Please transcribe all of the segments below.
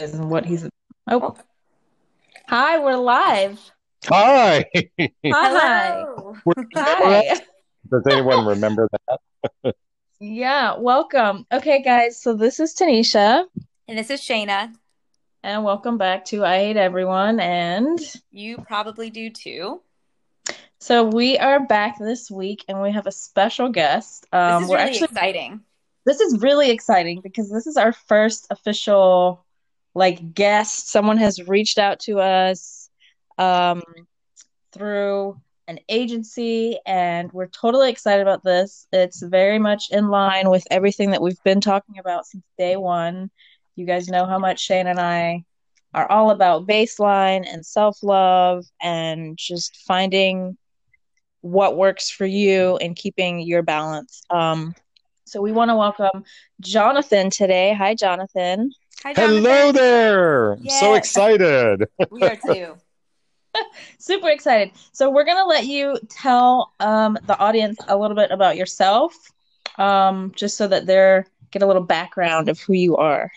and what he's. Oh, hi, we're live. Hi. Hi. Hello. Hi. Does anyone remember that? Yeah, welcome. Okay, guys, so this is Tanisha, And this is Shayna. and welcome back to I Hate Everyone. And You probably do too. so we are back this week, and we have a special guest. This Um, is we're really actually exciting. this is really exciting because this is our first official like guest. Someone has reached out to us um, through an agency, and we're totally excited about this. It's very much in line with everything that we've been talking about since day one. You guys know how much Shayna and I are all about baseline and self love and just finding what works for you and keeping your balance. Um, so we want to welcome Jonathan today. Hi, Jonathan. Hi, Hello there. I'm so excited. We are too. Super excited. So we're gonna let you tell um, the audience a little bit about yourself, um, just so that they're get a little background of who you are.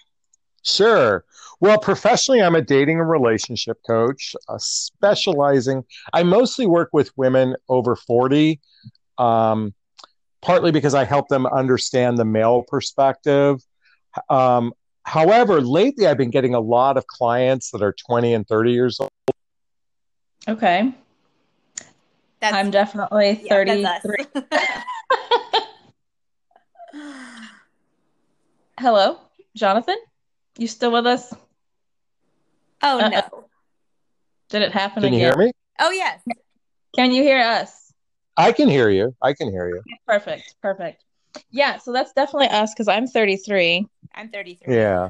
Sure. Well, professionally, I'm a dating and relationship coach, uh, specializing. I mostly work with women over 40, um, partly because I help them understand the male perspective. Um, however, lately, I've been getting a lot of clients that are 20 and 30 years old. Okay, That's I'm definitely 33. us. Hello, Jonathan. You still with us? oh no. Did it happen Can you hear me? Oh yes. Can you hear us? I can hear you. I can hear you. Perfect, perfect. Yeah, so that's definitely us because I'm 33. I'm 33. Yeah.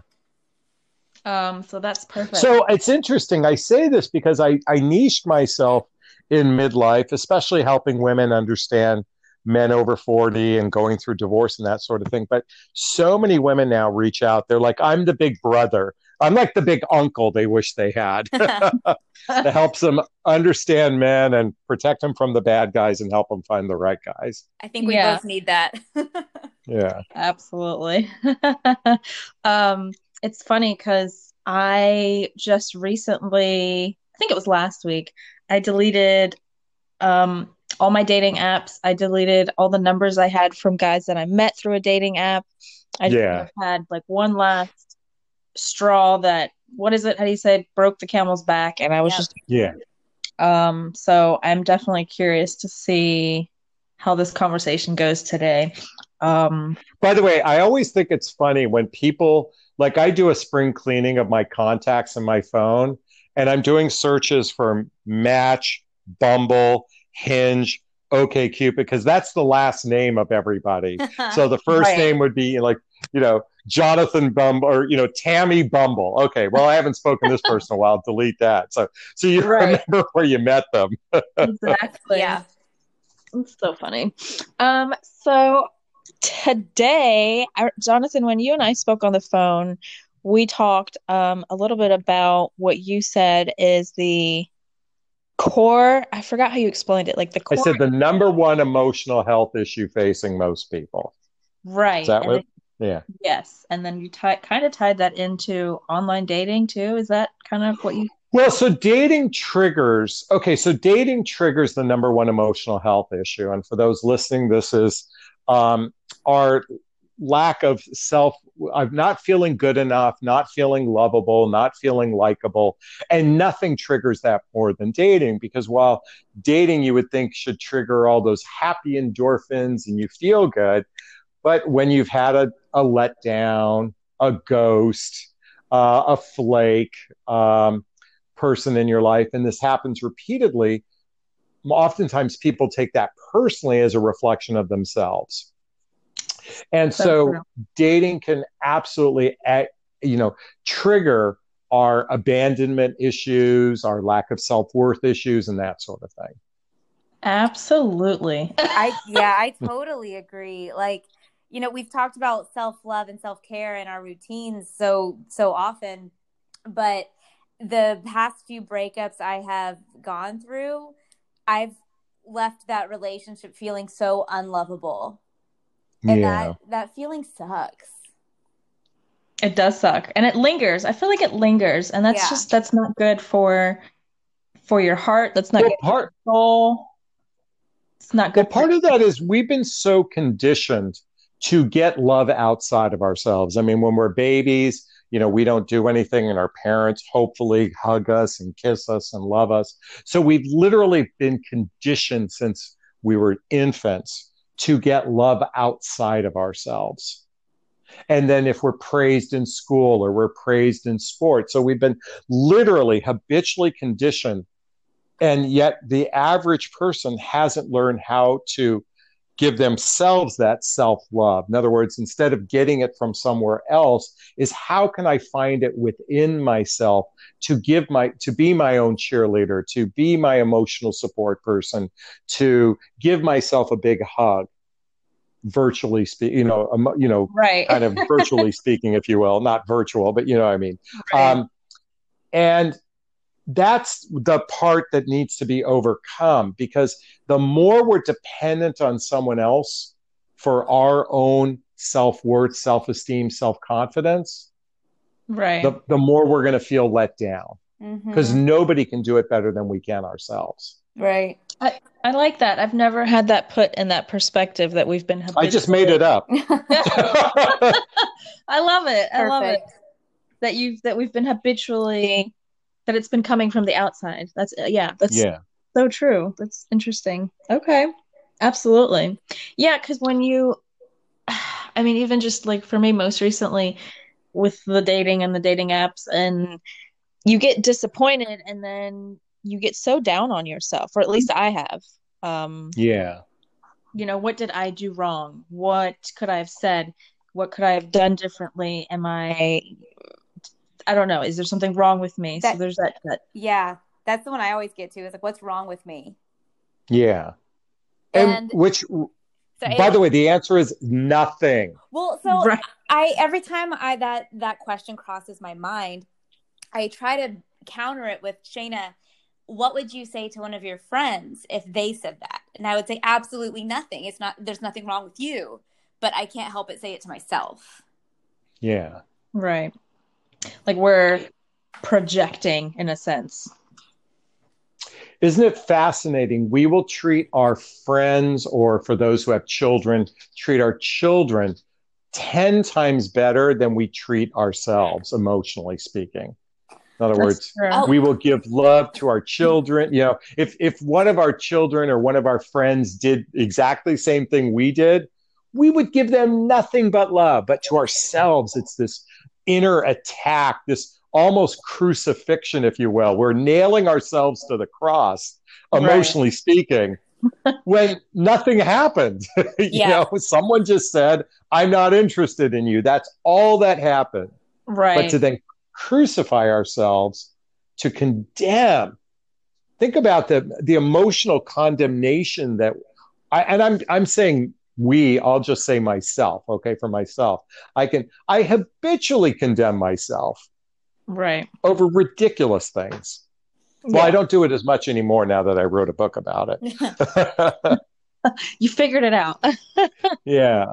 Um, so that's perfect. So it's interesting. I say this because I, I niched myself in midlife, especially helping women understand men over 40 and going through divorce and that sort of thing. But so many women now reach out. They're like, I'm the big brother. I'm like the big uncle they wish they had that helps them understand men and protect them from the bad guys and help them find the right guys. I think we Yeah. both need that. Yeah. Absolutely. um, it's funny because I just recently, I think it was last week, I deleted um, all my dating apps. I deleted all the numbers I had from guys that I met through a dating app. I Yeah. had like one last straw that, what is it? How do you say, broke the camel's back? And I was Yep. just Yeah. um, so I'm definitely curious to see how this conversation goes today. Um, By the way, I always think it's funny when people like I do a spring cleaning of my contacts in my phone, and I'm doing searches for Match, Bumble, Hinge, OKCupid because that's the last name of everybody. So the first Right. name would be like you know Jonathan Bumble or you know Tammy Bumble. Okay, well I haven't spoken this person in a while. Delete that. So so you Right. remember where you met them. exactly. yeah. It's so funny. Um, so today, I- Jonathan, when you and I spoke on the phone, we talked um, a little bit about what you said is the core. I forgot how you explained it. Like the I said the number one emotional health issue facing most people. right? Is that and what? then- Yeah. yes, and then you tie kind of tied that into online dating too. Is that kind of what you? Well, so dating triggers. Okay, so dating triggers the number one emotional health issue, and for those listening, this is um, our lack of self, of not feeling good enough, not feeling lovable, not feeling likable, and nothing triggers that more than dating. Because while dating, you would think should trigger all those happy endorphins and you feel good, but when you've had a, a letdown, a ghost, uh, a flake. Um, person in your life, and this happens repeatedly, oftentimes people take that personally as a reflection of themselves. And So so true. dating can absolutely, you know, trigger our abandonment issues, our lack of self worth issues, and that sort of thing. Absolutely. I yeah, I totally agree. Like, you know, we've talked about self-love and self-care in our routines so so often, but the past few breakups I have gone through, I've left that relationship feeling so unlovable. And yeah. that that feeling sucks. It does suck. And it lingers. I feel like it lingers. And that's Yeah. just that's not good for for your heart. That's not Well, good for part your soul. It's not Well, good part for of that is we've been so conditioned to get love outside of ourselves. I mean, when we're babies, you know, we don't do anything, and our parents hopefully hug us and kiss us and love us. So we've literally been conditioned since we were infants to get love outside of ourselves. And then if we're praised in school or we're praised in sports, so we've been literally habitually conditioned and yet the average person hasn't learned how to give themselves that self love. In other words, instead of getting it from somewhere else, is how can I find it within myself to give my to be my own cheerleader, to be my emotional support person, to give myself a big hug, virtually speak, you know, emo- you know, right. kind of virtually speaking, if you will, not virtual, but you know what I mean. Right. Um, and that's the part that needs to be overcome because the more we're dependent on someone else for our own self worth, self esteem, self confidence, right. the, the more we're going to feel let down mm-hmm. because nobody can do it better than we can ourselves. right. I I like that. I've never had that put in that perspective that we've been I just made it up. I love it. I love it. That you've that we've been habitually that it's been coming from the outside. That's yeah, that's yeah. so true. That's interesting. Okay. Absolutely. Yeah, because when you I mean, even just like for me most recently with the dating and the dating apps and you get disappointed and then you get so down on yourself, or at least I have. Um, Yeah. you know, what did I do wrong? What could I have said? What could I have done differently? Am I I don't know. Is there something wrong with me? so there's that that Yeah. That's the one I always get to is like, what's wrong with me? Yeah. And, And which, so by the way, the answer is nothing. well, so right. I every time I that that question crosses my mind, I try to counter it with Shayna. What would you say to one of your friends if they said that? And I would say absolutely nothing. It's not. There's nothing wrong with you, but I can't help but say it to myself. Yeah. Right. Like we're projecting in a sense. Isn't it fascinating? We will treat our friends, or for those who have children, treat our children 10 times better than we treat ourselves, emotionally speaking. In other That's words, true. We will give love to our children. You know, if, if one of our children or one of our friends did exactly the same thing we did, we would give them nothing but love. But to ourselves, it's this inner attack, this almost crucifixion, if you will. We're nailing ourselves to the cross, Right. emotionally speaking, when nothing happened. you Yeah. know, someone just said, I'm not interested in you. That's all that happened. Right. But to then crucify ourselves, to condemn. Think about the the emotional condemnation that I and I'm I'm saying we, I'll just say myself, okay, for myself. I can I habitually condemn myself right. over ridiculous things. Well, Yeah. I don't do it as much anymore now that I wrote a book about it. You figured it out. yeah.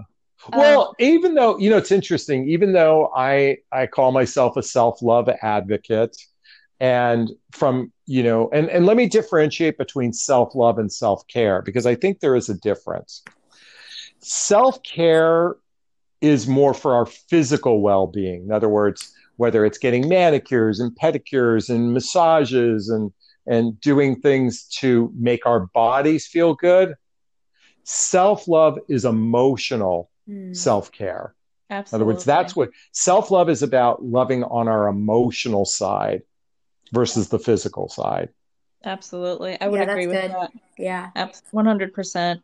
Well, um, even though, you know, it's interesting, even though I I call myself a self-love advocate and from, you know, and and let me differentiate between self-love and self-care because I think there is a difference. Self-care is more for our physical well-being. In other words, whether it's getting manicures and pedicures and massages and and doing things to make our bodies feel good. Self-love is emotional Mm. self care. In other words, that's what self love is about loving on our emotional side versus the physical side. Absolutely. I would Yeah, agree with good. that. Yeah. 100%.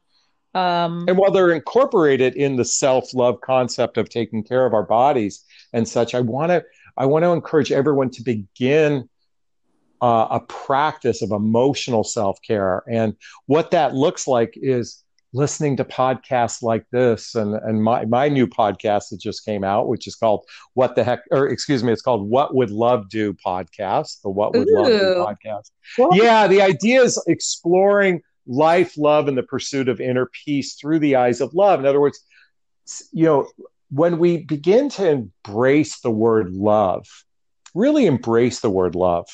Um, And while they're incorporated in the self love concept of taking care of our bodies and such, I want to I want to encourage everyone to begin uh, a practice of emotional self care. And what that looks like is listening to podcasts like this and, and my, my new podcast that just came out, which is called What the Heck, or excuse me, it's called What Would Love Do podcast, the What Would Love Do podcast. Yeah, the idea is exploring life, love, and the pursuit of inner peace through the eyes of love. In other words, you know, when we begin to embrace the word love, really embrace the word love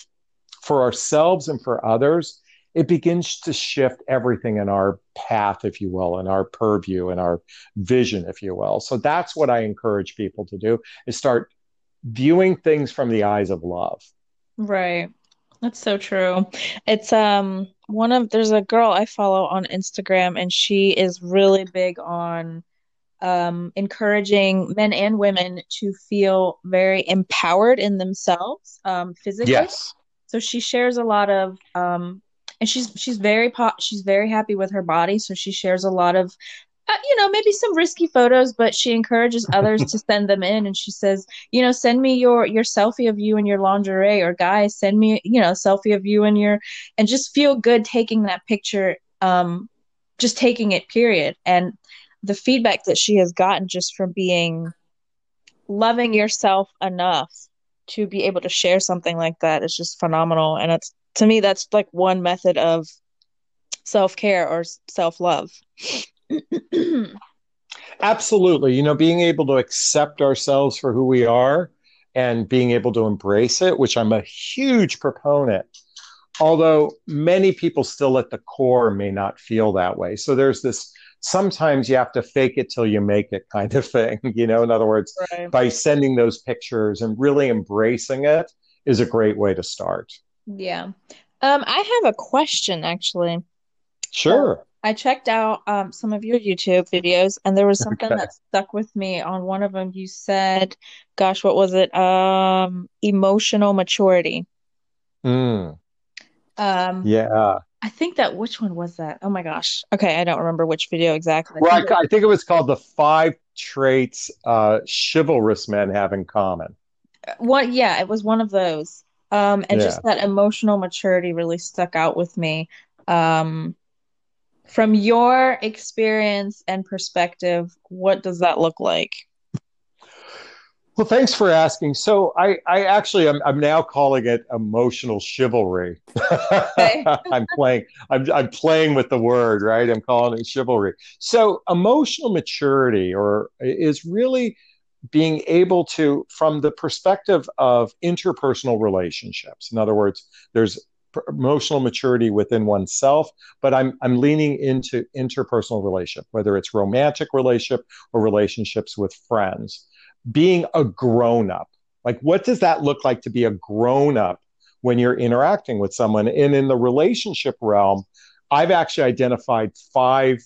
for ourselves and for others, it begins to shift everything in our path, if you will, in our purview, in our vision, if you will. So that's what I encourage people to do is start viewing things from the eyes of love. Right. That's so true. It's um one of there's a girl I follow on Instagram and she is really big on um encouraging men and women to feel very empowered in themselves um physically. Yes. So she shares a lot of um and she's she's very po- she's very happy with her body so she shares a lot of uh, you know maybe some risky photos but she encourages others to send them in. And she says you know send me your your selfie of you in your lingerie or guys send me you know selfie of you in your and just feel good taking that picture um just taking it period. And the feedback that she has gotten just from being loving yourself enough to be able to share something like that is just phenomenal. And it's to me that's like one method of self-care or self-love Absolutely. You know, being able to accept ourselves for who we are and being able to embrace it, which I'm a huge proponent. Although many people still at the core may not feel that way. So there's this sometimes you have to fake it till you make it kind of thing. You know, in other words, right. by sending those pictures and really embracing it is a great way to start. Yeah. Um, I have a question actually. Sure. I checked out um, some of your YouTube videos, and there was something okay. that stuck with me. On one of them, you said, "Gosh, what was it? Um, emotional maturity." Mm. Um, yeah. I think that which one was that? Oh my gosh. Okay, I don't remember which video exactly. Well, I think, I, I think it was called the five traits uh, chivalrous men have in common. What? Yeah, it was one of those. Um, and yeah. just that emotional maturity really stuck out with me. Um, from your experience and perspective, what does that look like? Well, thanks for asking. So, I, I actually, I'm, I'm now calling it emotional chivalry. I'm playing, I'm, I'm playing with the word, right? I'm calling it chivalry. So, emotional maturity, or is really being able to, from the perspective of interpersonal relationships. In other words, there's emotional maturity within oneself, but I'm I'm leaning into interpersonal relationship, whether it's romantic relationship or relationships with friends. Being a grown up, like what does that look like to be a grown up when you're interacting with someone? And in the relationship realm, I've actually identified five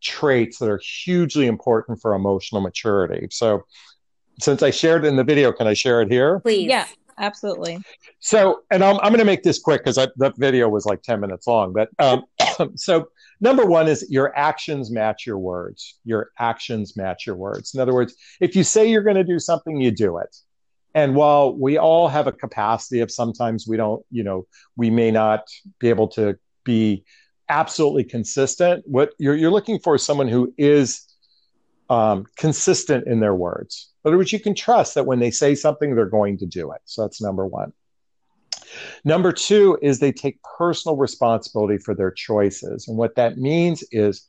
traits that are hugely important for emotional maturity. So since I shared it in the video, can I share it here? Please. Yeah, absolutely. So, and I'm, I'm going to make this quick because that video was like 10 minutes long. But um, so, number one is your actions match your words. Your actions match your words. In other words, if you say you're going to do something, you do it. And while we all have a capacity of sometimes we don't, you know, we may not be able to be absolutely consistent, what you're, you're looking for is someone who is um, consistent in their words. In other words, you can trust that when they say something, they're going to do it. So that's number one. Number two is they take personal responsibility for their choices. And what that means is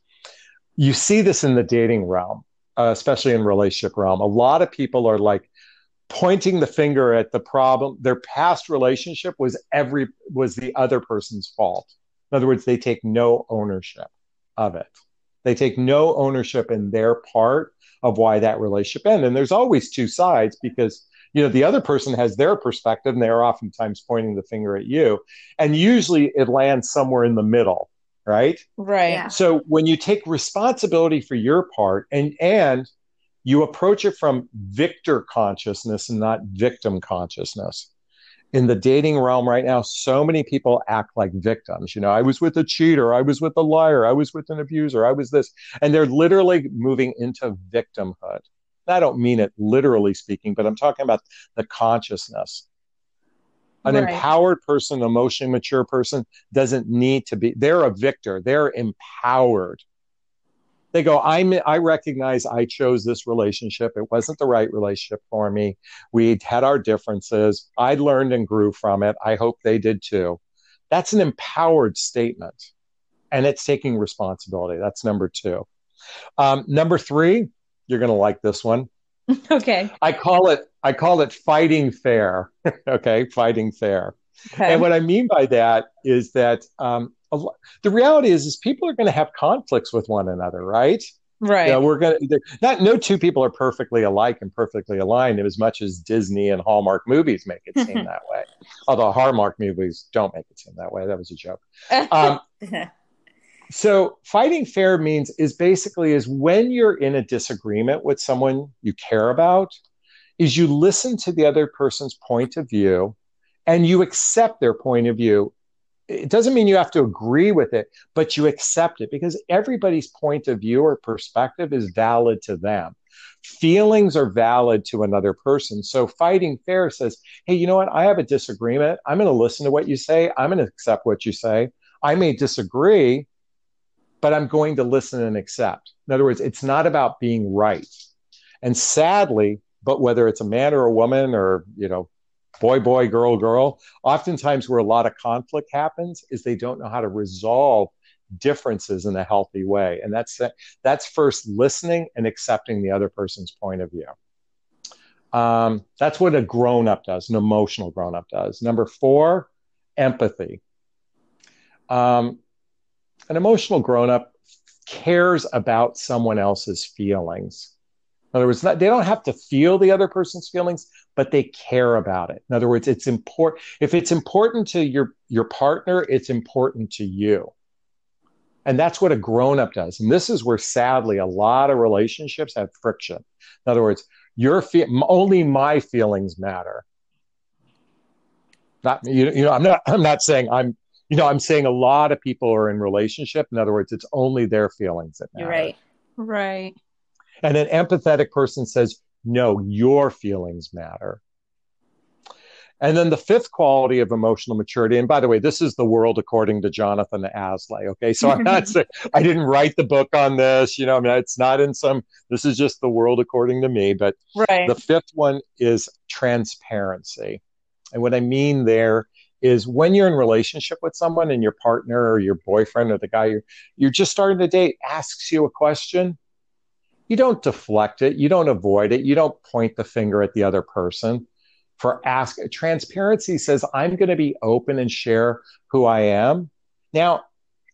you see this in the dating realm, uh, especially in relationship realm. A lot of people are like pointing the finger at the problem. Their past relationship was every was the other person's fault. In other words, they take no ownership of it. They take no ownership in their part of why that relationship ended. And there's always two sides because you know the other person has their perspective and they're oftentimes pointing the finger at you and usually it lands somewhere in the middle right right yeah. so when you take responsibility for your part and and you approach it from victor consciousness and not victim consciousness in the dating realm right now, so many people act like victims. You know, I was with a cheater, I was with a liar, I was with an abuser, I was this. And they're literally moving into victimhood. I don't mean it literally speaking, but I'm talking about the consciousness. An right. empowered person, emotionally mature person doesn't need to be, they're a victor, they're empowered they go i'm i recognize i chose this relationship it wasn't the right relationship for me we had our differences i learned and grew from it i hope they did too that's an empowered statement and it's taking responsibility that's number two um, number three you're going to like this one Okay. I call it I call it fighting fair. okay, fighting fair. Okay. And what I mean by that is that um, the reality is, is people are going to have conflicts with one another, right? right. You know, we're going to not no two people are perfectly alike and perfectly aligned as much as Disney and Hallmark movies make it seem that way. Although Hallmark movies don't make it seem that way. That was a joke. Um, so fighting fair means is basically is when you're in a disagreement with someone you care about, is you listen to the other person's point of view and you accept their point of view. It doesn't mean you have to agree with it, but you accept it because everybody's point of view or perspective is valid to them. Feelings are valid to another person. So fighting fair says, hey, you know what? I have a disagreement. I'm going to listen to what you say. I'm going to accept what you say. I may disagree, but I'm going to listen and accept. In other words, it's not about being right. And sadly, but whether it's a man or a woman or, you know, boy, boy, girl, girl, oftentimes where a lot of conflict happens is they don't know how to resolve differences in a healthy way. And that's that's first listening and accepting the other person's point of view. Um, that's what a grown up does, an emotional grown up does. Number four, empathy. Um, an emotional grown up cares about someone else's feelings. In other words, not, they don't have to feel the other person's feelings, but they care about it. In other words, it's important. If it's important to your your partner, it's important to you. And that's what a grown up does. And this is where, sadly, a lot of relationships have friction. In other words, your fe- only my feelings matter. Not you, you know. I'm not. I'm not saying I'm you know, I'm saying a lot of people are in relationship. In other words, it's only their feelings that matter. You're right. Right. And an empathetic person says, no, your feelings matter. And then the fifth quality of emotional maturity, and by the way, this is the world according to Jonathan Aslay. Okay. So I'm not saying I didn't write the book on this, you know, I mean, it's not in some, this is just the world according to me. But right. the fifth one is transparency. And what I mean there is when you're in relationship with someone and your partner or your boyfriend or the guy you're, you're just starting to date asks you a question, you don't deflect it, you don't avoid it, you don't point the finger at the other person. For ask transparency says I'm going to be open and share who I am. Now,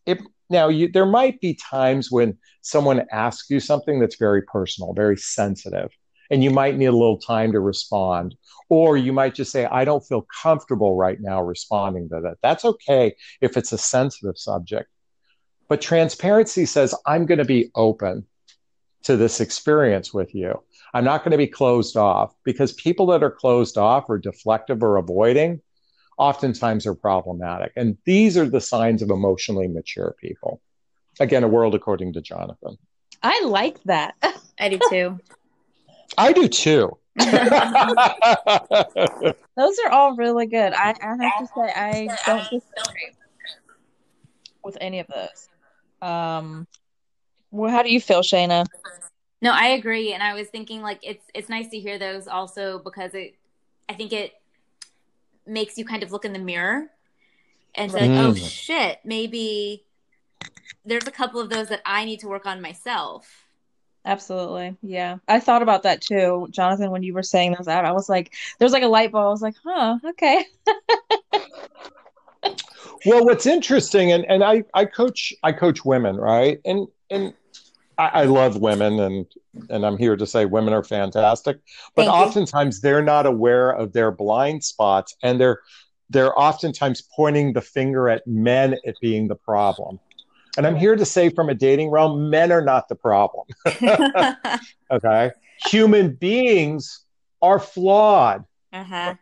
it now you, there might be times when someone asks you something that's very personal, very sensitive, and you might need a little time to respond or you might just say, I don't feel comfortable right now responding to that. That's okay if it's a sensitive subject. But transparency says, I'm going to be open to this experience with you. I'm not going to be closed off because people that are closed off or deflective or avoiding oftentimes are problematic. And these are the signs of emotionally mature people. Again, a world according to Jonathan. I like that. I do too. I do too. Those are all really good. I, I have to say I don't disagree with any of those. Um, well, how do you feel, Shayna? No, I agree, and I was thinking like it's it's nice to hear those also because it, I think it makes you kind of look in the mirror and say, like, oh Mm. shit, maybe there's a couple of those that I need to work on myself. Absolutely. Yeah. I thought about that too, Jonathan, when you were saying those out. I was like, there's like a light bulb. I was like, huh, okay. Well, what's interesting, and, and I, I coach I coach women, right? And and I, I love women, and and I'm here to say women are fantastic, but Thank you. oftentimes they're not aware of their blind spots, and they're they're oftentimes pointing the finger at men at being the problem. And I'm here to say, from a dating realm, men are not the problem. Okay, human beings are flawed. uh-huh.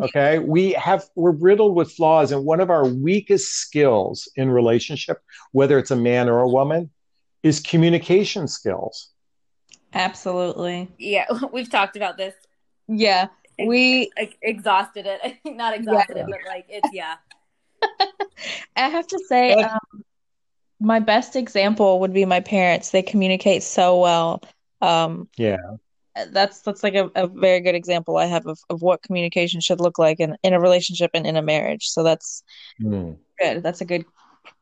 okay we have we're riddled with flaws and one of our weakest skills in relationship whether it's a man or a woman is communication skills Absolutely. Yeah, we've talked about this. Yeah. We Like, exhausted it. Not exhausted it, but like it's yeah. I have to say, um, my best example would be my parents. They communicate so well. Um, yeah that's that's like a, a very good example I have of, of what communication should look like in, in a relationship and in a marriage. So that's Hmm. good. That's a good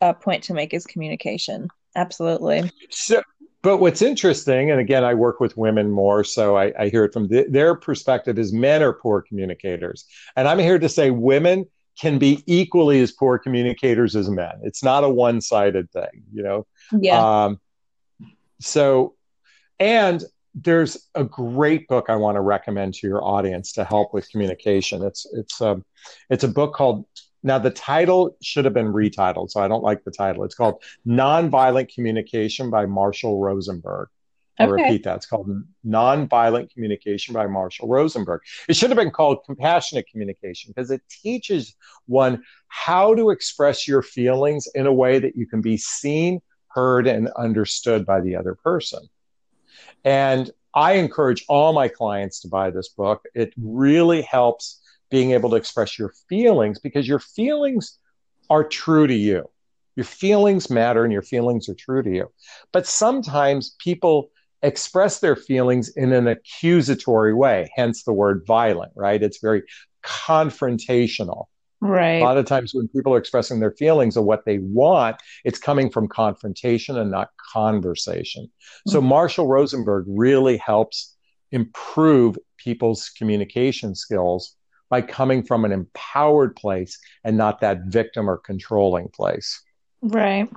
uh, point to make is communication. Absolutely. so but what's interesting, and again, I work with women more, so I, I hear it from the, their perspective is men are poor communicators. And I'm here to say women can be equally as poor communicators as men. It's not a one sided thing, you know? Yeah. Um, so, and there's a great book I want to recommend to your audience to help with communication. It's it's um, it's a book called now the title should have been retitled, so I don't like the title. It's called Nonviolent Communication by Marshall Rosenberg. I'll okay. repeat that. It's called Nonviolent Communication by Marshall Rosenberg. It should have been called Compassionate Communication because it teaches one how to express your feelings in a way that you can be seen, heard, and understood by the other person. And I encourage all my clients to buy this book. It really helps being able to express your feelings because your feelings are true to you. Your feelings matter and your feelings are true to you. But sometimes people express their feelings in an accusatory way, hence the word violent, right? It's very confrontational. Right. A lot of times when people are expressing their feelings of what they want, it's coming from confrontation and not conversation. Mm-hmm. So Marshall Rosenberg really helps improve people's communication skills by coming from an empowered place and not that victim or controlling place. Right.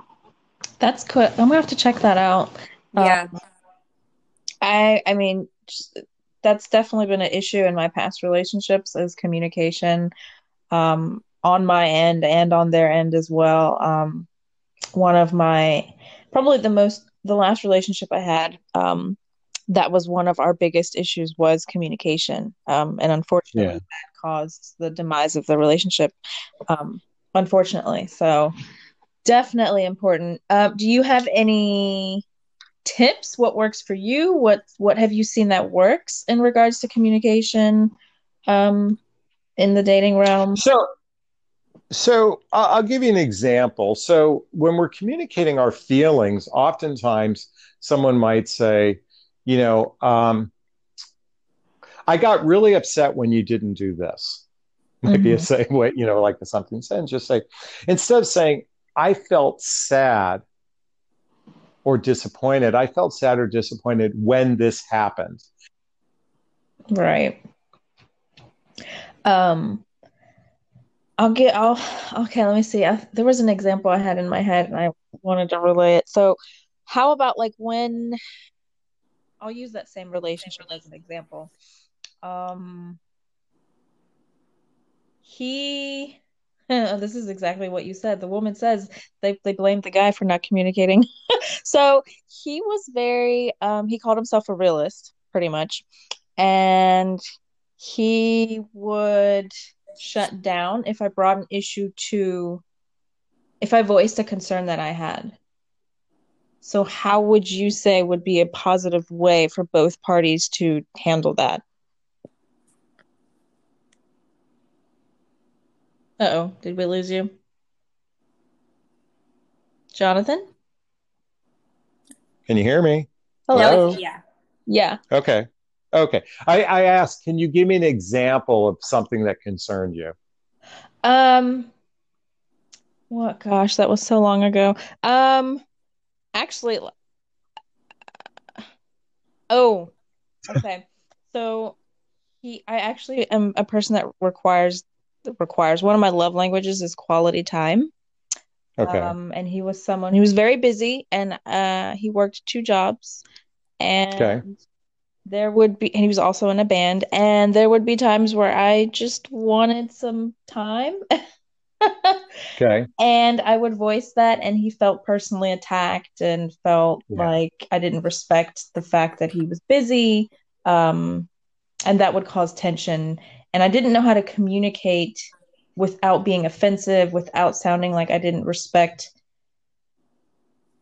That's cool. I'm gonna have to check that out. Yeah. Um, I I mean that's definitely been an issue in my past relationships is communication um, on my end and on their end as well. Um, one of my probably the most the last relationship I had um, that was one of our biggest issues was communication um, and unfortunately yeah. that caused the demise of the relationship um, unfortunately. So definitely important. Uh, do you have any tips? What works for you? What what have you seen that works in regards to communication um, in the dating realm? So so I'll give you an example. So when we're communicating our feelings, oftentimes someone might say, you know, um, I got really upset when you didn't do this. Might mm-hmm. be a same way, you know, like the something sentence. Just say instead of saying I felt sad or disappointed, I felt sad or disappointed when this happened. Right. Um I'll get. I'll. Okay, let me see. I, there was an example I had in my head, and I wanted to relay it. So, how about like when? I'll use that same relationship as an example. Um, he. this is exactly what you said. The woman says they they blamed the guy for not communicating. so he was very. Um, he called himself a realist, pretty much, and he would shut down if I brought an issue to if I voiced a concern that I had. So how would you say would be a positive way for both parties to handle that? Uh-oh, did we lose you? Jonathan? Can you hear me? Hello? Yeah. Yeah. Okay. Okay. I, I asked, can you give me an example of something that concerned you? Um, what? Gosh, that was so long ago. Um, actually, oh, okay. so he, I actually am a person that requires requires one of my love languages is quality time. Okay. Um, and he was someone he was very busy, and uh, he worked two jobs, and okay there would be and he was also in a band and there would be times where i just wanted some time okay and i would voice that and he felt personally attacked and felt yeah. like i didn't respect the fact that he was busy um, and that would cause tension and i didn't know how to communicate without being offensive without sounding like i didn't respect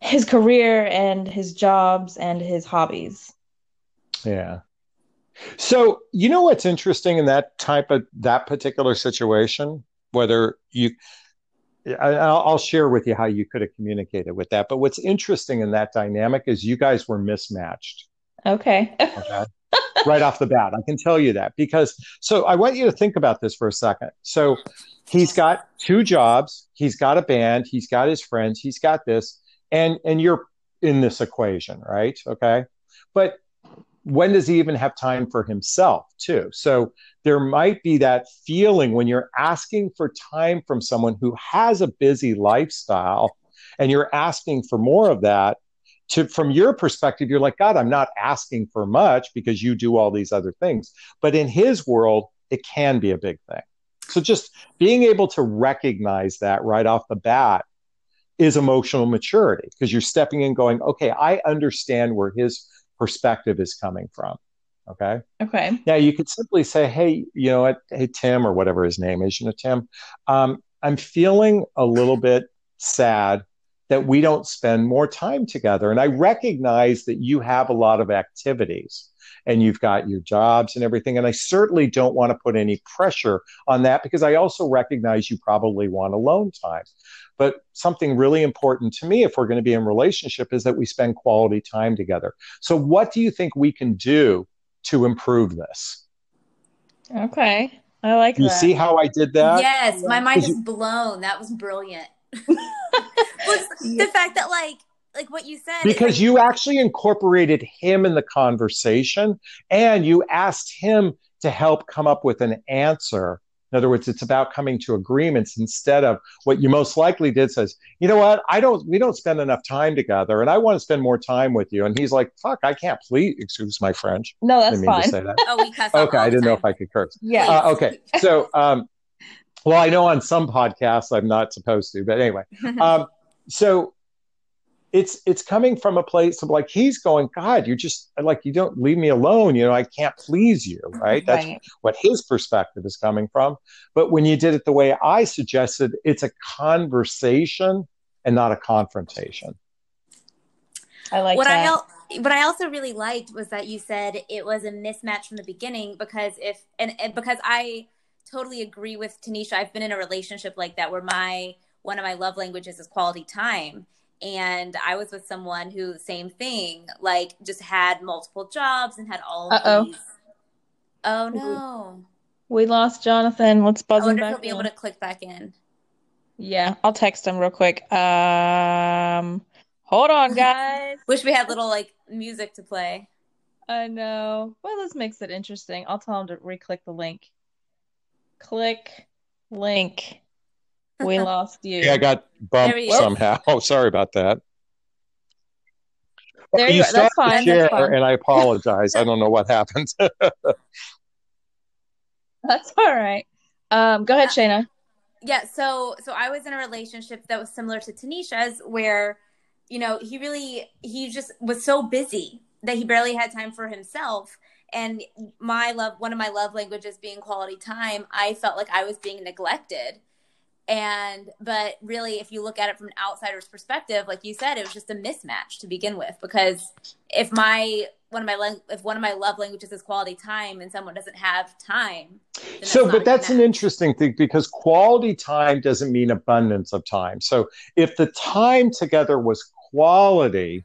his career and his jobs and his hobbies yeah. So, you know what's interesting in that type of that particular situation? Whether you, I'll, I'll share with you how you could have communicated with that. But what's interesting in that dynamic is you guys were mismatched. Okay. okay. right off the bat, I can tell you that because. So, I want you to think about this for a second. So, he's got two jobs. He's got a band. He's got his friends. He's got this, and and you're in this equation, right? Okay. But when does he even have time for himself, too? So there might be that feeling when you're asking for time from someone who has a busy lifestyle and you're asking for more of that. To, from your perspective, you're like, God, I'm not asking for much because you do all these other things. But in his world, it can be a big thing. So just being able to recognize that right off the bat is emotional maturity because you're stepping in going, okay, I understand where his perspective is coming from. Okay. Okay. Yeah, you could simply say, hey, you know what, hey, Tim, or whatever his name is, you know, Tim, um, I'm feeling a little bit sad that we don't spend more time together. And I recognize that you have a lot of activities and you've got your jobs and everything. And I certainly don't want to put any pressure on that because I also recognize you probably want alone time. But something really important to me, if we're going to be in relationship, is that we spend quality time together. So, what do you think we can do to improve this? Okay, I like you that. see how I did that? Yes, my mind is blown. That was brilliant. was the fact that like like what you said because like, you actually incorporated him in the conversation and you asked him to help come up with an answer in other words, it's about coming to agreements instead of what you most likely did says, you know what, I don't, we don't spend enough time together and I want to spend more time with you. And he's like, fuck, I can't please, excuse my French. No, that's fine. That. Oh, we cuss Okay, I didn't know if I could curse. Yeah. Uh, okay. So, um, well, I know on some podcasts I'm not supposed to, but anyway. Um, so it's it's coming from a place of like he's going god you're just like you don't leave me alone you know i can't please you mm-hmm. right that's Right. what his perspective is coming from but when you did it the way i suggested it's a conversation and not a confrontation I like what that. I al- what I also really liked was that you said it was a mismatch from the beginning because if and, and because I totally agree with Tanisha. I've been in a relationship like that where my one of my love languages is quality time. And I was with someone who same thing, like just had multiple jobs and had all of Uh-oh. these. Oh no! we lost Jonathan. Let's I buzz him wonder if back. he'll be able to click back in. Yeah, I'll text him real quick. Um, hold on, guys. Wish we had little like music to play. I know. Well, this makes it interesting. I'll tell him to re-click the link. Click link. We lost you. yeah i got bumped There you go. somehow oh sorry about that There you you go. That's the fine. share That's fine. and i apologize i don't know what happened That's all right. Um, go ahead, Shayna. yeah so so i was in a relationship that was similar to tanisha's where you know he really he just was so busy that he barely had time for himself and my love one of my love languages being quality time i felt like i was being neglected and but really if you look at it from an outsider's perspective like you said it was just a mismatch to begin with because if my one of my if one of my love languages is quality time and someone doesn't have time so but that's an interesting thing because quality time doesn't mean abundance of time. So if the time together was quality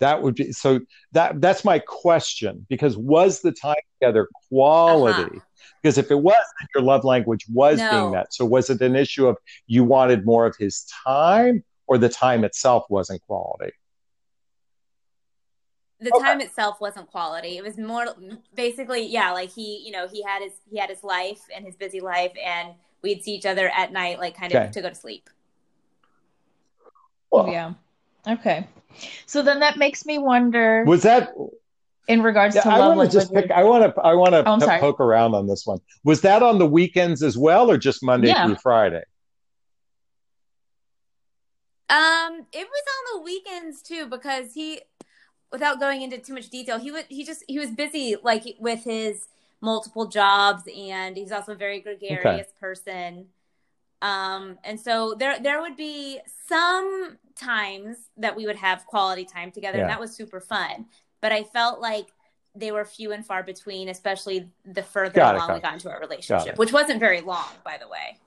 that would be so that that's my question because was the time together quality Uh-huh. because if it was then your love language was No. being met so was it an issue of you wanted more of his time or the time itself wasn't quality the Okay. time itself wasn't quality. It was more basically, yeah, like he, you know, he had his he had his life and his busy life, and we'd see each other at night, like kind Okay. of to go to sleep. Well, Yeah. Okay. So then that makes me wonder was that in regards Yeah, to I want to just pick. I want to. I want to Oh, I'm poke around on this one. Was that on the weekends as well, or just Monday Yeah. through Friday? Um, it was on the weekends too because he, without going into too much detail, he would he just he was busy like with his multiple jobs, and he's also a very gregarious person. Um, and so there there would be some times that we would have quality time together, and that was super fun. But I felt like they were few and far between, especially the further Got it, along got we got into our relationship, which wasn't very long, by the way.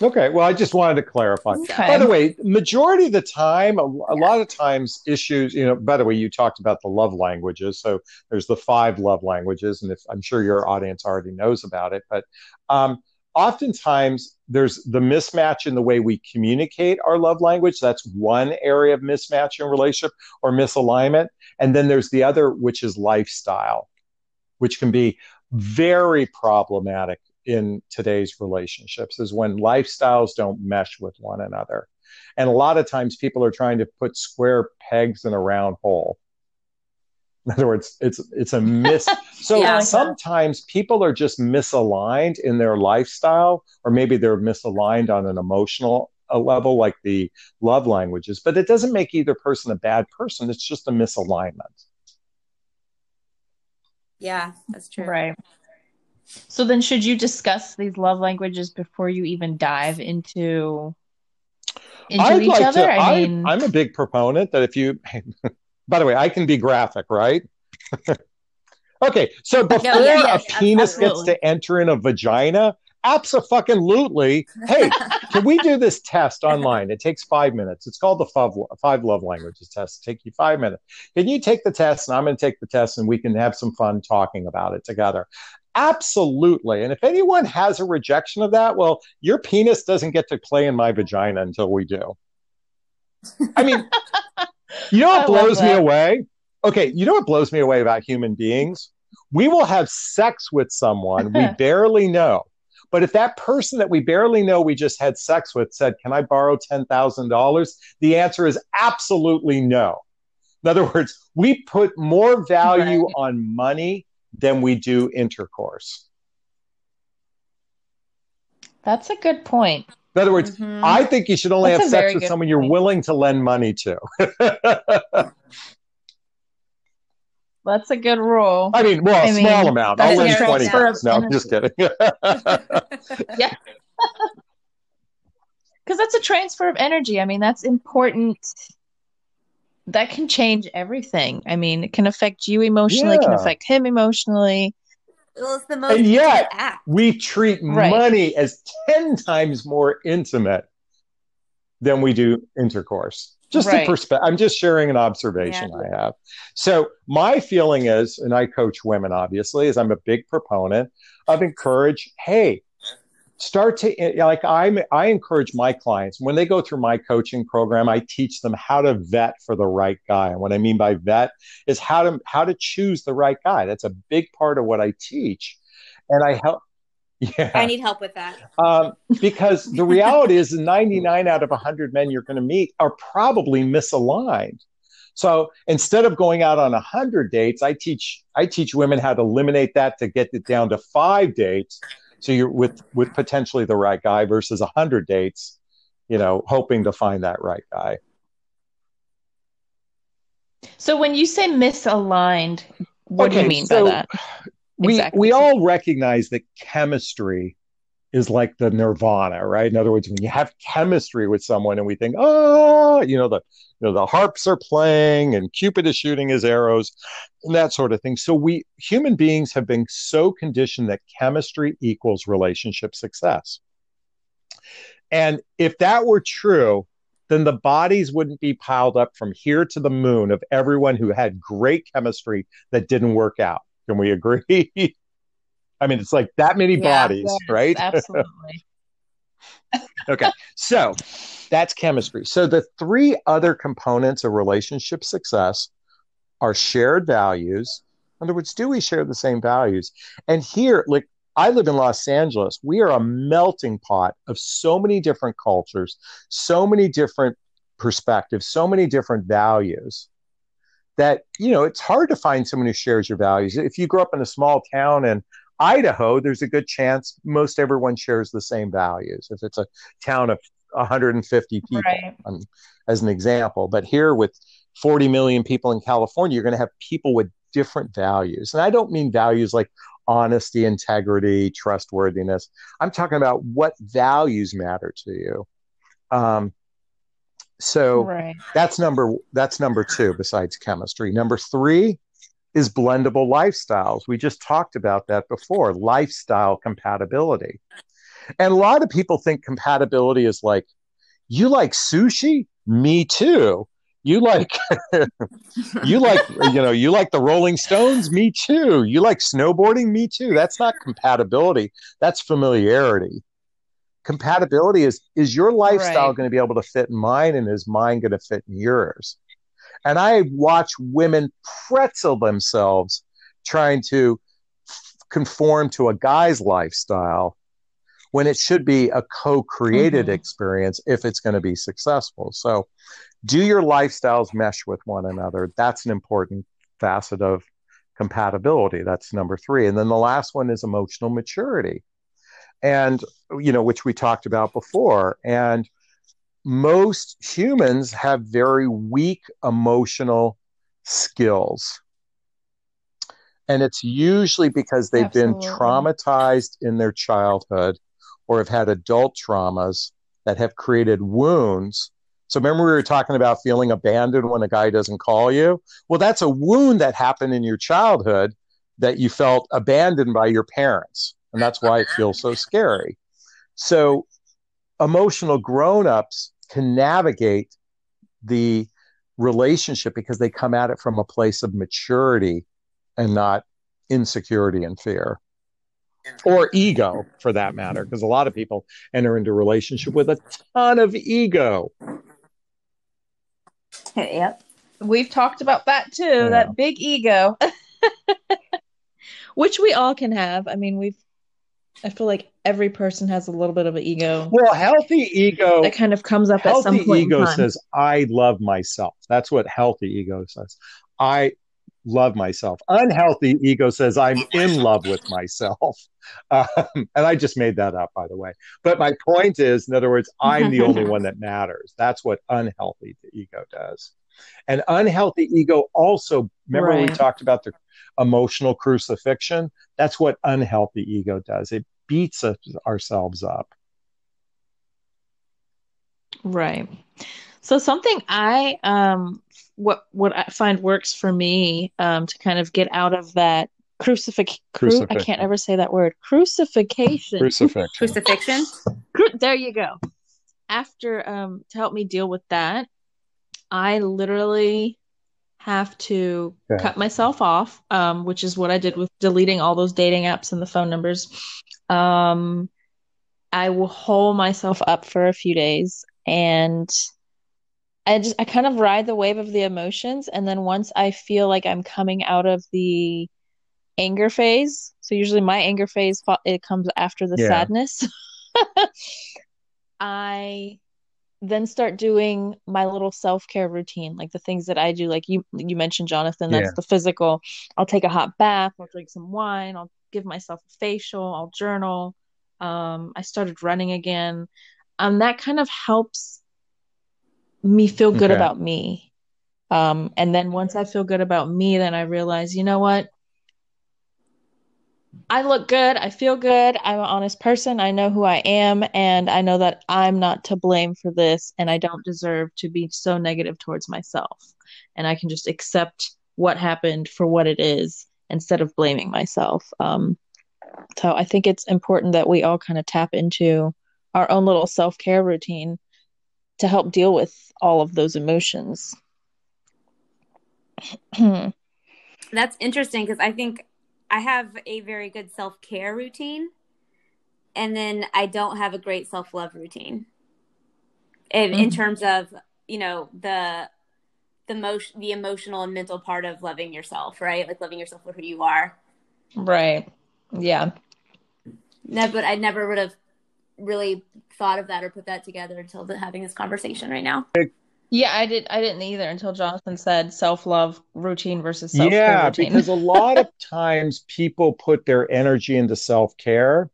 Okay. Well, I just wanted to clarify. Okay. By the way, majority of the time, a, a lot of times, issues. You know. By the way, you talked about the love languages. So there's the five love languages, and if I'm sure your audience already knows about it, but um, oftentimes there's the mismatch in the way we communicate our love language. That's one area of mismatch in relationship or misalignment. And then there's the other, which is lifestyle, which can be very problematic in today's relationships, is when lifestyles don't mesh with one another. And a lot of times people are trying to put square pegs in a round hole. In other words, it's it's a miss. So yeah. sometimes people are just misaligned in their lifestyle, or maybe they're misaligned on an emotional uh, level, like the love languages. But it doesn't make either person a bad person. It's just a misalignment. Yeah, that's true. Right. So then, should you discuss these love languages before you even dive into into I'd each like other? To, I mean, I'm a big proponent that if you By the way, I can be graphic, right? okay, so before yeah, yeah, a penis absolutely. gets to enter in a vagina, absolutely. Hey, can we do this test online? It takes five minutes. It's called the five, five love languages test. It Take you five minutes. Can you take the test, and I'm going to take the test, and we can have some fun talking about it together. Absolutely. And if anyone has a rejection of that, well, your penis doesn't get to play in my vagina until we do. I mean, you know what blows me away? Okay, you know what blows me away about human beings? We will have sex with someone we barely know. But if that person that we barely know we just had sex with said, Can I borrow $10,000? The answer is absolutely no. In other words, we put more value right. on money than we do intercourse. That's a good point. In other words, mm-hmm. I think you should only That's have sex with someone point. you're willing to lend money to. That's a good rule. I mean, well, a I small mean, amount. I'll lend 20 bucks. No, I'm just kidding. yeah. Because that's a transfer of energy. I mean, that's important. That can change everything. I mean, it can affect you emotionally, yeah. can affect him emotionally. Well, it's the most and yet act. we treat right. money as 10 times more intimate than we do intercourse just right. a perspective i'm just sharing an observation yeah. i have so my feeling is and i coach women obviously is i'm a big proponent of encourage hey start to like i'm i encourage my clients when they go through my coaching program i teach them how to vet for the right guy. And what i mean by vet is how to how to choose the right guy. That's a big part of what i teach. And i help yeah. I need help with that. Um, because the reality is 99 out of 100 men you're going to meet are probably misaligned. So instead of going out on 100 dates i teach i teach women how to eliminate that to get it down to five dates so you're with with potentially the right guy versus a hundred dates, you know, hoping to find that right guy. So when you say misaligned, what okay, do you mean so by that? We exactly. we all recognize that chemistry is like the nirvana, right? In other words, when you have chemistry with someone and we think, oh, you know, the you know the harps are playing and Cupid is shooting his arrows and that sort of thing. So we human beings have been so conditioned that chemistry equals relationship success. And if that were true, then the bodies wouldn't be piled up from here to the moon of everyone who had great chemistry that didn't work out. Can we agree? I mean, it's like that many yeah, bodies, right? Absolutely. okay. So that's chemistry. So the three other components of relationship success are shared values. In other words, do we share the same values? And here, like I live in Los Angeles, we are a melting pot of so many different cultures, so many different perspectives, so many different values that, you know, it's hard to find someone who shares your values. If you grow up in a small town and Idaho, there's a good chance most everyone shares the same values. If it's a town of 150 people, right. um, as an example, but here with 40 million people in California, you're going to have people with different values. And I don't mean values like honesty, integrity, trustworthiness. I'm talking about what values matter to you. Um, so right. that's number that's number two besides chemistry. Number three is blendable lifestyles. We just talked about that before lifestyle compatibility. And a lot of people think compatibility is like, you like sushi? Me too. You like, you like, you know, you like the Rolling Stones? Me too. You like snowboarding? Me too. That's not compatibility. That's familiarity. compatibility is is your lifestyle Right. going to be able to fit in mine and is mine going to fit in yours and i watch women pretzel themselves trying to conform to a guy's lifestyle when it should be a co-created Mhm. experience if it's going to be successful. So do your lifestyles mesh with one another. That's an important facet of compatibility. That's number 3 and then the last one is emotional maturity and you know which we talked about before. And most humans have very weak emotional skills. And it's usually because they've been traumatized in their childhood or have had adult traumas that have created wounds. So remember we were talking about feeling abandoned when a guy doesn't call you? Well that's a wound that happened in your childhood that you felt abandoned by your parents. And that's why it feels so scary. So emotional grown-ups can navigate the relationship because they come at it from a place of maturity and not insecurity and fear or ego for that matter because a lot of people enter into relationship with a ton of ego yep. We've talked about that too, Yeah. that big ego. Which we all can have. I mean, we've I feel like every person has a little bit of an ego. Well healthy ego that kind of comes up at some point. healthy ego says i love myself. That's what healthy ego says. I love myself. Unhealthy ego says i'm in love with myself. Um, and i just made that up by the way. But my point is in other words i'm the only one that matters. That's what unhealthy ego does and unhealthy ego also remember we talked about the emotional crucifixion that's what unhealthy ego does it beats us, ourselves up Right. So something I um what what I find works for me um to kind of get out of that crucifix cru- I can't ever say that word. Crucifixion. crucifixion Crucifixion. Cru- there you go. After um to help me deal with that, I literally have to Okay. cut myself off, um, which is what I did with deleting all those dating apps and the phone numbers. Um, I will hole myself up for a few days and I just I kind of ride the wave of the emotions and then once I feel like I'm coming out of the anger phase, so usually my anger phase it comes after the Yeah. sadness. I then start doing my little self-care routine, like the things that I do, like you you mentioned, Jonathan, that's Yeah. the physical. I'll take a hot bath, I'll drink some wine, I'll give myself a facial, I'll journal. Um, I started running again. Um, that kind of helps me feel good Okay. about me. Um, and then once I feel good about me, then I realize, you know what? I look good. I feel good. I'm an honest person. I know who I am, and I know that I'm not to blame for this, and I don't deserve to be so negative towards myself. And I can just accept what happened for what it is instead of blaming myself. Um, so I think it's important that we all kind of tap into our own little self care routine to help deal with all of those emotions. That's interesting because I think I have a very good self care routine, and then I don't have a great self love routine. In, in Mhm. terms of you know the the motion, the emotional and mental part of loving yourself, right? Like loving yourself for who you are. right. Yeah. No, but I never would have really thought of that or put that together until the, having this conversation right now. Yeah, I did. I didn't either until Jonathan said self love routine versus self care Yeah, routine. because a lot of times people put their energy into self care,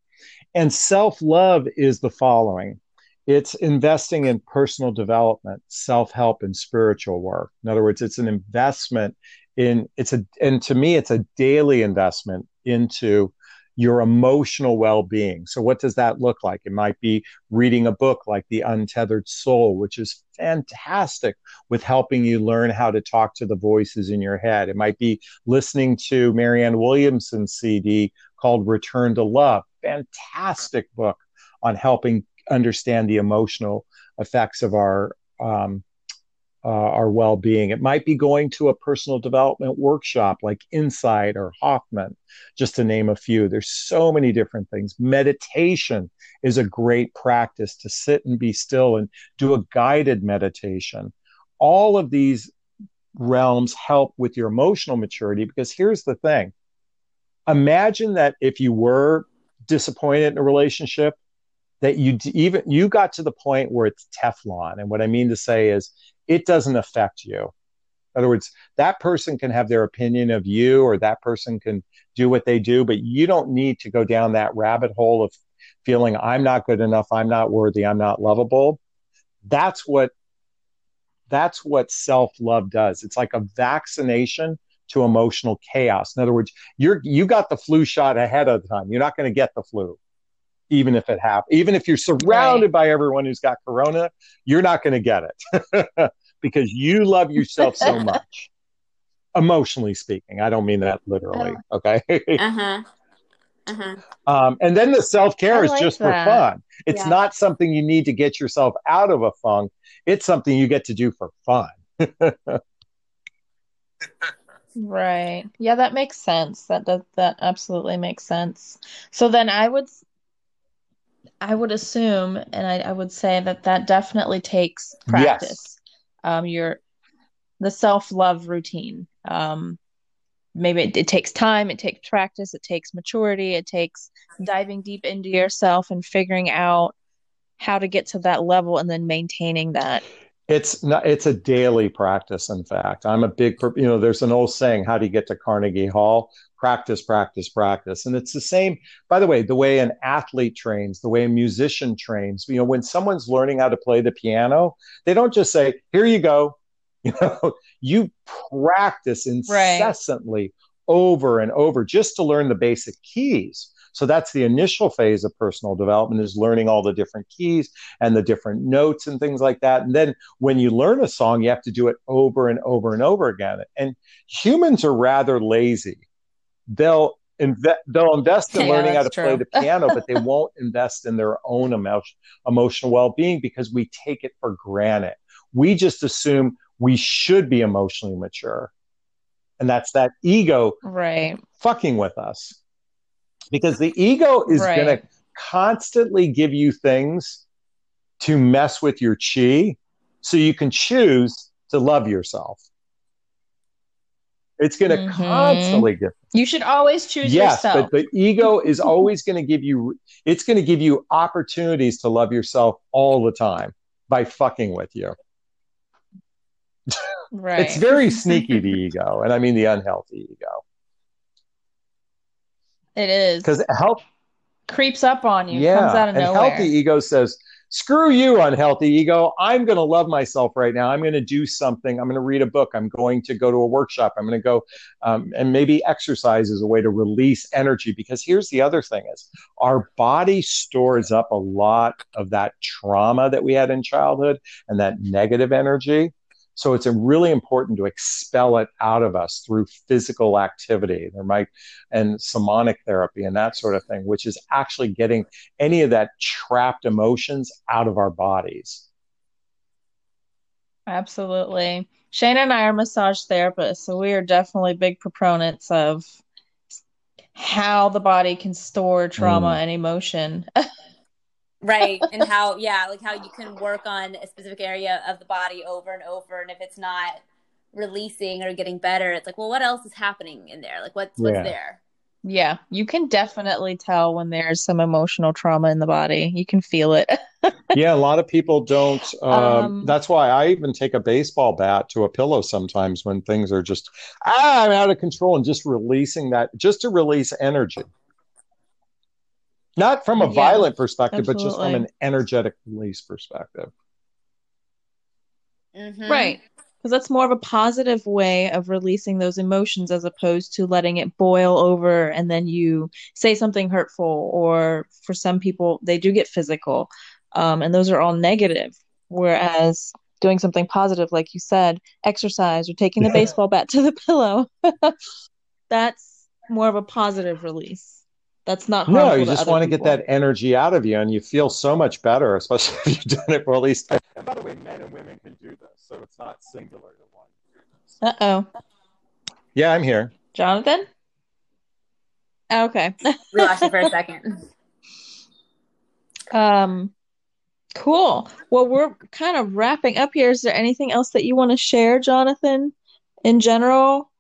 and self love is the following it's investing in personal development, self help, and spiritual work. In other words, it's an investment in, it's a, and to me, it's a daily investment into your emotional well being. So, what does that look like? It might be reading a book like The Untethered Soul, which is fantastic with helping you learn how to talk to the voices in your head. It might be listening to Marianne Williamson's CD called Return to Love, fantastic book on helping understand the emotional effects of our um, uh, our well being. It might be going to a personal development workshop like Insight or Hoffman, just to name a few. There's so many different things. Meditation is a great practice to sit and be still and do a guided meditation. All of these realms help with your emotional maturity because here's the thing imagine that if you were disappointed in a relationship that you even you got to the point where it's teflon. And what i mean to say is it doesn't affect you. In other words that person can have their opinion of you or that person can do what they do but you don't need to go down that rabbit hole of feeling i'm not good enough i'm not worthy i'm not lovable. That's what that's what self-love does. It's like a vaccination to emotional chaos. In other words you're you got the flu shot ahead of time. You're not going to get the flu even if it happens even if you're surrounded right. by everyone who's got corona you're not going to get it because you love yourself so much emotionally speaking i don't mean that literally oh. okay uh-huh uh-huh. Um, and then the self care is like just that. for fun. It's yeah. not something you need to get yourself out of a funk. It's something you get to do for fun. right. Yeah, that makes sense. That does that absolutely makes sense. So then I would I would assume, and I, I would say that that definitely takes practice. Yes. Um, your the self love routine. Um, maybe it, it, takes time it takes practice it takes maturity it takes diving deep into yourself and figuring out how to get to that level and then maintaining that it's not it's a daily practice in fact i'm a big you know there's an old saying how do you get to carnegie hall practice practice practice. And it's the same by the way the way an athlete trains the way a musician trains. You know when someone's learning how to play the piano they don't just say here you go. You know you practice incessantly right. over and over just to learn the basic keys. So that's the initial phase of personal development is learning all the different keys and the different notes and things like that. And then when you learn a song you have to do it over and over and over again. And humans are rather lazy they'll invest they'll invest in yeah, learning how to true. play the piano, but they won't invest in their own emo- emotional well being because we take it for granted. We just assume we should be emotionally mature. And that's that ego right. fucking with us. Because the ego is right. going to constantly give you things to mess with your chi so you can choose to love yourself. It's going to mm-hmm. constantly give. You should always choose yes, yourself. but the ego is always going to give you. It's going to give you opportunities to love yourself all the time by fucking with you. Right. it's very sneaky, the ego, and I mean the unhealthy ego. It is because help creeps up on you. Yeah, comes out of and nowhere. healthy ego says, "Screw you, unhealthy ego. I'm going to love myself right now. I'm going to do something. I'm going to read a book. I'm going to go to a workshop. I'm going to go um, and maybe exercise is a way to release energy. Because here's the other thing: is our body stores up a lot of that trauma that we had in childhood and that negative energy." So it's really important to expel it out of us through physical activity. There might, and somatic therapy and that sort of thing, which is actually getting any of that trapped emotions out of our bodies. Absolutely. Shayna and I are massage therapists, so we are definitely big proponents of how the body can store trauma mm. and emotion. right and how yeah like how you can work on a specific area of the body over and over and if it's not releasing or getting better it's like well what else is happening in there? Like what's what's there? Yeah you can definitely tell when there's some emotional trauma in the body. You can feel it. Yeah a lot of people don't um, um, that's why i even take a baseball bat to a pillow sometimes when things are just ah, i'm out of control and just releasing that just to release energy not from a yeah, violent perspective, absolutely. but just from an energetic release perspective. Mm-hmm. Right. Because that's more of a positive way of releasing those emotions as opposed to letting it boil over and then you say something hurtful, or for some people, they do get physical. Um, and those are all negative. Whereas doing something positive, like you said, exercise or taking the baseball bat to the pillow, that's more of a positive release that's not no you just want to get that energy out of you and you feel so much better especially if you've done it for at least and by the way men and women can do this so it's not not singular to one. Uh oh. Yeah, I'm here. Jonathan? Okay. We lost you for a second. Um, cool. Well, we're kind of wrapping up here. Is there anything else that you want to share, Jonathan, in general?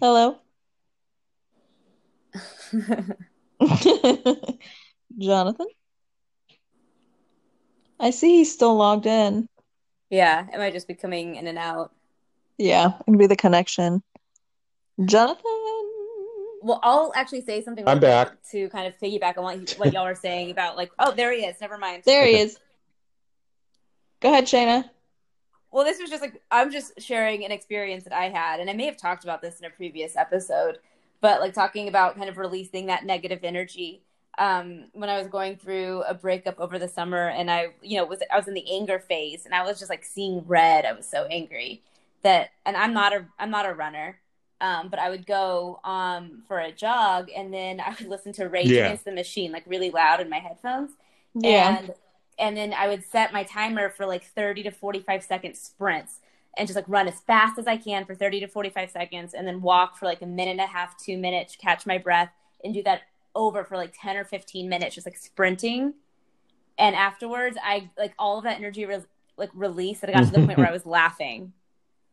Hello? Jonathan? I see he's still logged in. yeah, it might just be coming in and out. Yeah, it can be the connection. Jonathan? Well, I'll actually say something I'm back. to kind of piggyback on what, what y'all were saying about like, oh, there he is. Never mind. There he is. Go ahead, Shayna. Well, this was just like I'm just sharing an experience that I had, and I may have talked about this in a previous episode, but like talking about kind of releasing that negative energy. Um, when I was going through a breakup over the summer, and I, you know, was I was in the anger phase, and I was just like seeing red. I was so angry that, and I'm not a I'm not a runner, um, but I would go um for a jog, and then I would listen to Rage Yeah. Against the Machine like really loud in my headphones, Yeah. and and then I would set my timer for like 30 to 45 second sprints and just like run as fast as I can for 30 to 45 seconds and then walk for like a minute and a half, two minutes, catch my breath and do that over for like 10 or 15 minutes, just like sprinting. And afterwards, I like all of that energy re- like released and I got to the point where I was laughing.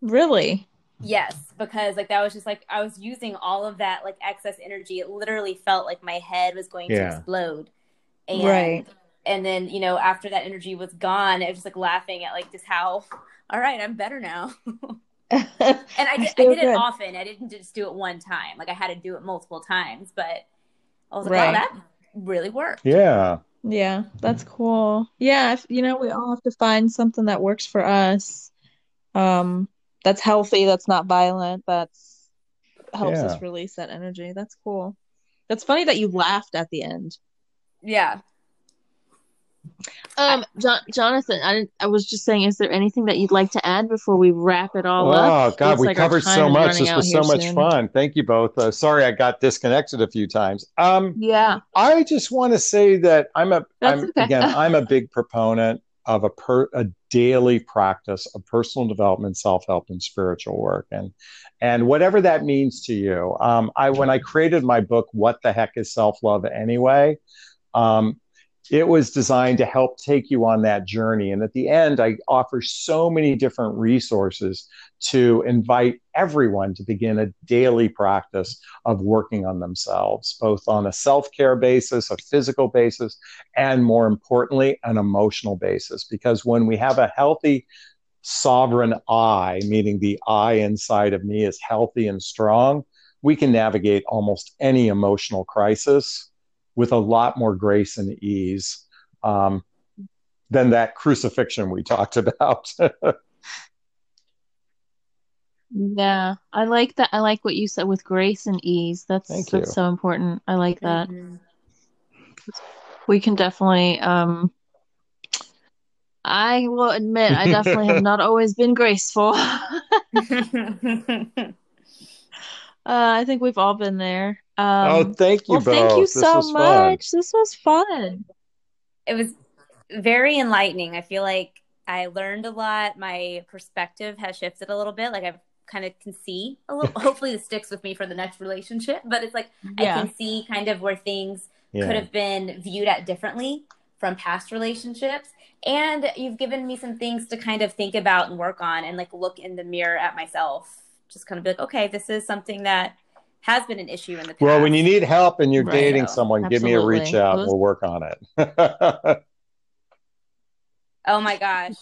Really? Yes, because like that was just like I was using all of that like excess energy. It literally felt like my head was going to explode. And Right. and then, you know, after that energy was gone, I was just like laughing at like just how all right, I'm better now. and I did, I feel did it often. I didn't just do it one time. Like I had to do it multiple times, but I was like, Right. wow, that really worked. Yeah. Yeah, that's cool. Yeah, if, you know, we all have to find something that works for us. Um, that's healthy, that's not violent, that's helps Yeah. us release that energy. That's cool. That's funny that you laughed at the end. Yeah. Um, John Jonathan, I didn't, I was just saying, is there anything that you'd like to add before we wrap it all up? Oh God, Looks we like covered so much. This was so much soon. fun. Thank you both. Uh, sorry, I got disconnected a few times. Um, Yeah, I just want to say that I'm a I'm okay. again I'm a big proponent of a per a daily practice of personal development, self help, and spiritual work, and and whatever that means to you. Um, I when I created my book, "What the Heck Is Self Love Anyway," um, it was designed to help take you on that journey. And at the end, I offer so many different resources to invite everyone to begin a daily practice of working on themselves, both on a self care basis, a physical basis, and more importantly, an emotional basis. Because when we have a healthy, sovereign I, meaning the I inside of me is healthy and strong, we can navigate almost any emotional crisis with a lot more grace and ease um, than that crucifixion we talked about. yeah. I like that. I like what you said with grace and ease. That's Thank that's you. so important. I like that. We can definitely um I will admit I definitely have not always been graceful. Uh, I think we've all been there. Oh, Um, thank you well, both. thank you This so was fun. much. This was fun. it was very enlightening. I feel like I learned a lot. My perspective has shifted a little bit. Like I've kind of can see a little. hopefully, this sticks with me for the next relationship. But it's like I can see kind of where things Yeah. could have been viewed at differently from past relationships. And you've given me some things to kind of think about and work on, and like look in the mirror at myself. Just kind of be like, okay, this is something that has been an issue in the past. Well, when you need help and you're Right. dating someone, give me a reach out. Those- We'll work on it. oh my gosh,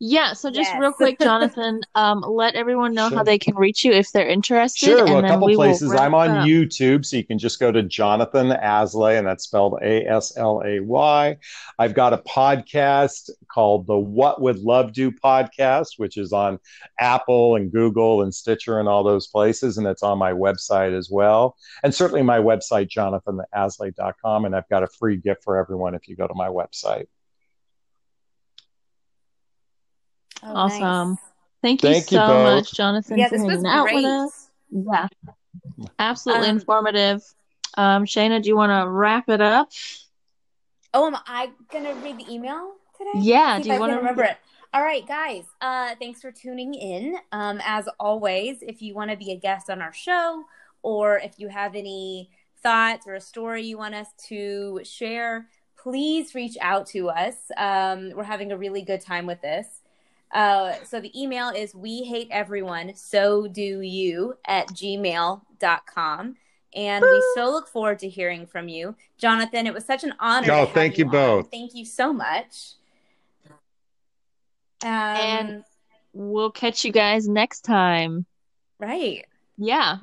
Yeah, so just Yes. real quick, Jonathan, um, let everyone know how they can reach you if they're interested, Sure. Well, and a couple we places. I'm on up. YouTube, so you can just go to Jonathan Aslay, and that's spelled A S L A Y. I've got a podcast called the What Would Love Do podcast, which is on Apple and Google and Stitcher and all those places, and it's on my website as well. And certainly my website, jonathanaslay.com, and I've got a free gift for everyone if you go to my website. Oh, Awesome. nice. Thank you Thank you so both. much, Jonathan, Yeah, for this was hanging out with us. Yeah, absolutely Um, informative. Um, Shayna, do you want to wrap it up? Oh, am I gonna read the email today? Yeah, See do you want to remember it? All right, guys. Uh, thanks for tuning in. Um, as always, if you want to be a guest on our show, or if you have any thoughts or a story you want us to share, please reach out to us. Um, we're having a really good time with this. Uh, so the email is we hate everyone, so do you at gmail.com. And we so look forward to hearing from you. Jonathan, it was such an honor. No, to have thank you on. both. Thank you so much. Um, And- We'll catch you guys next time. right. Yeah.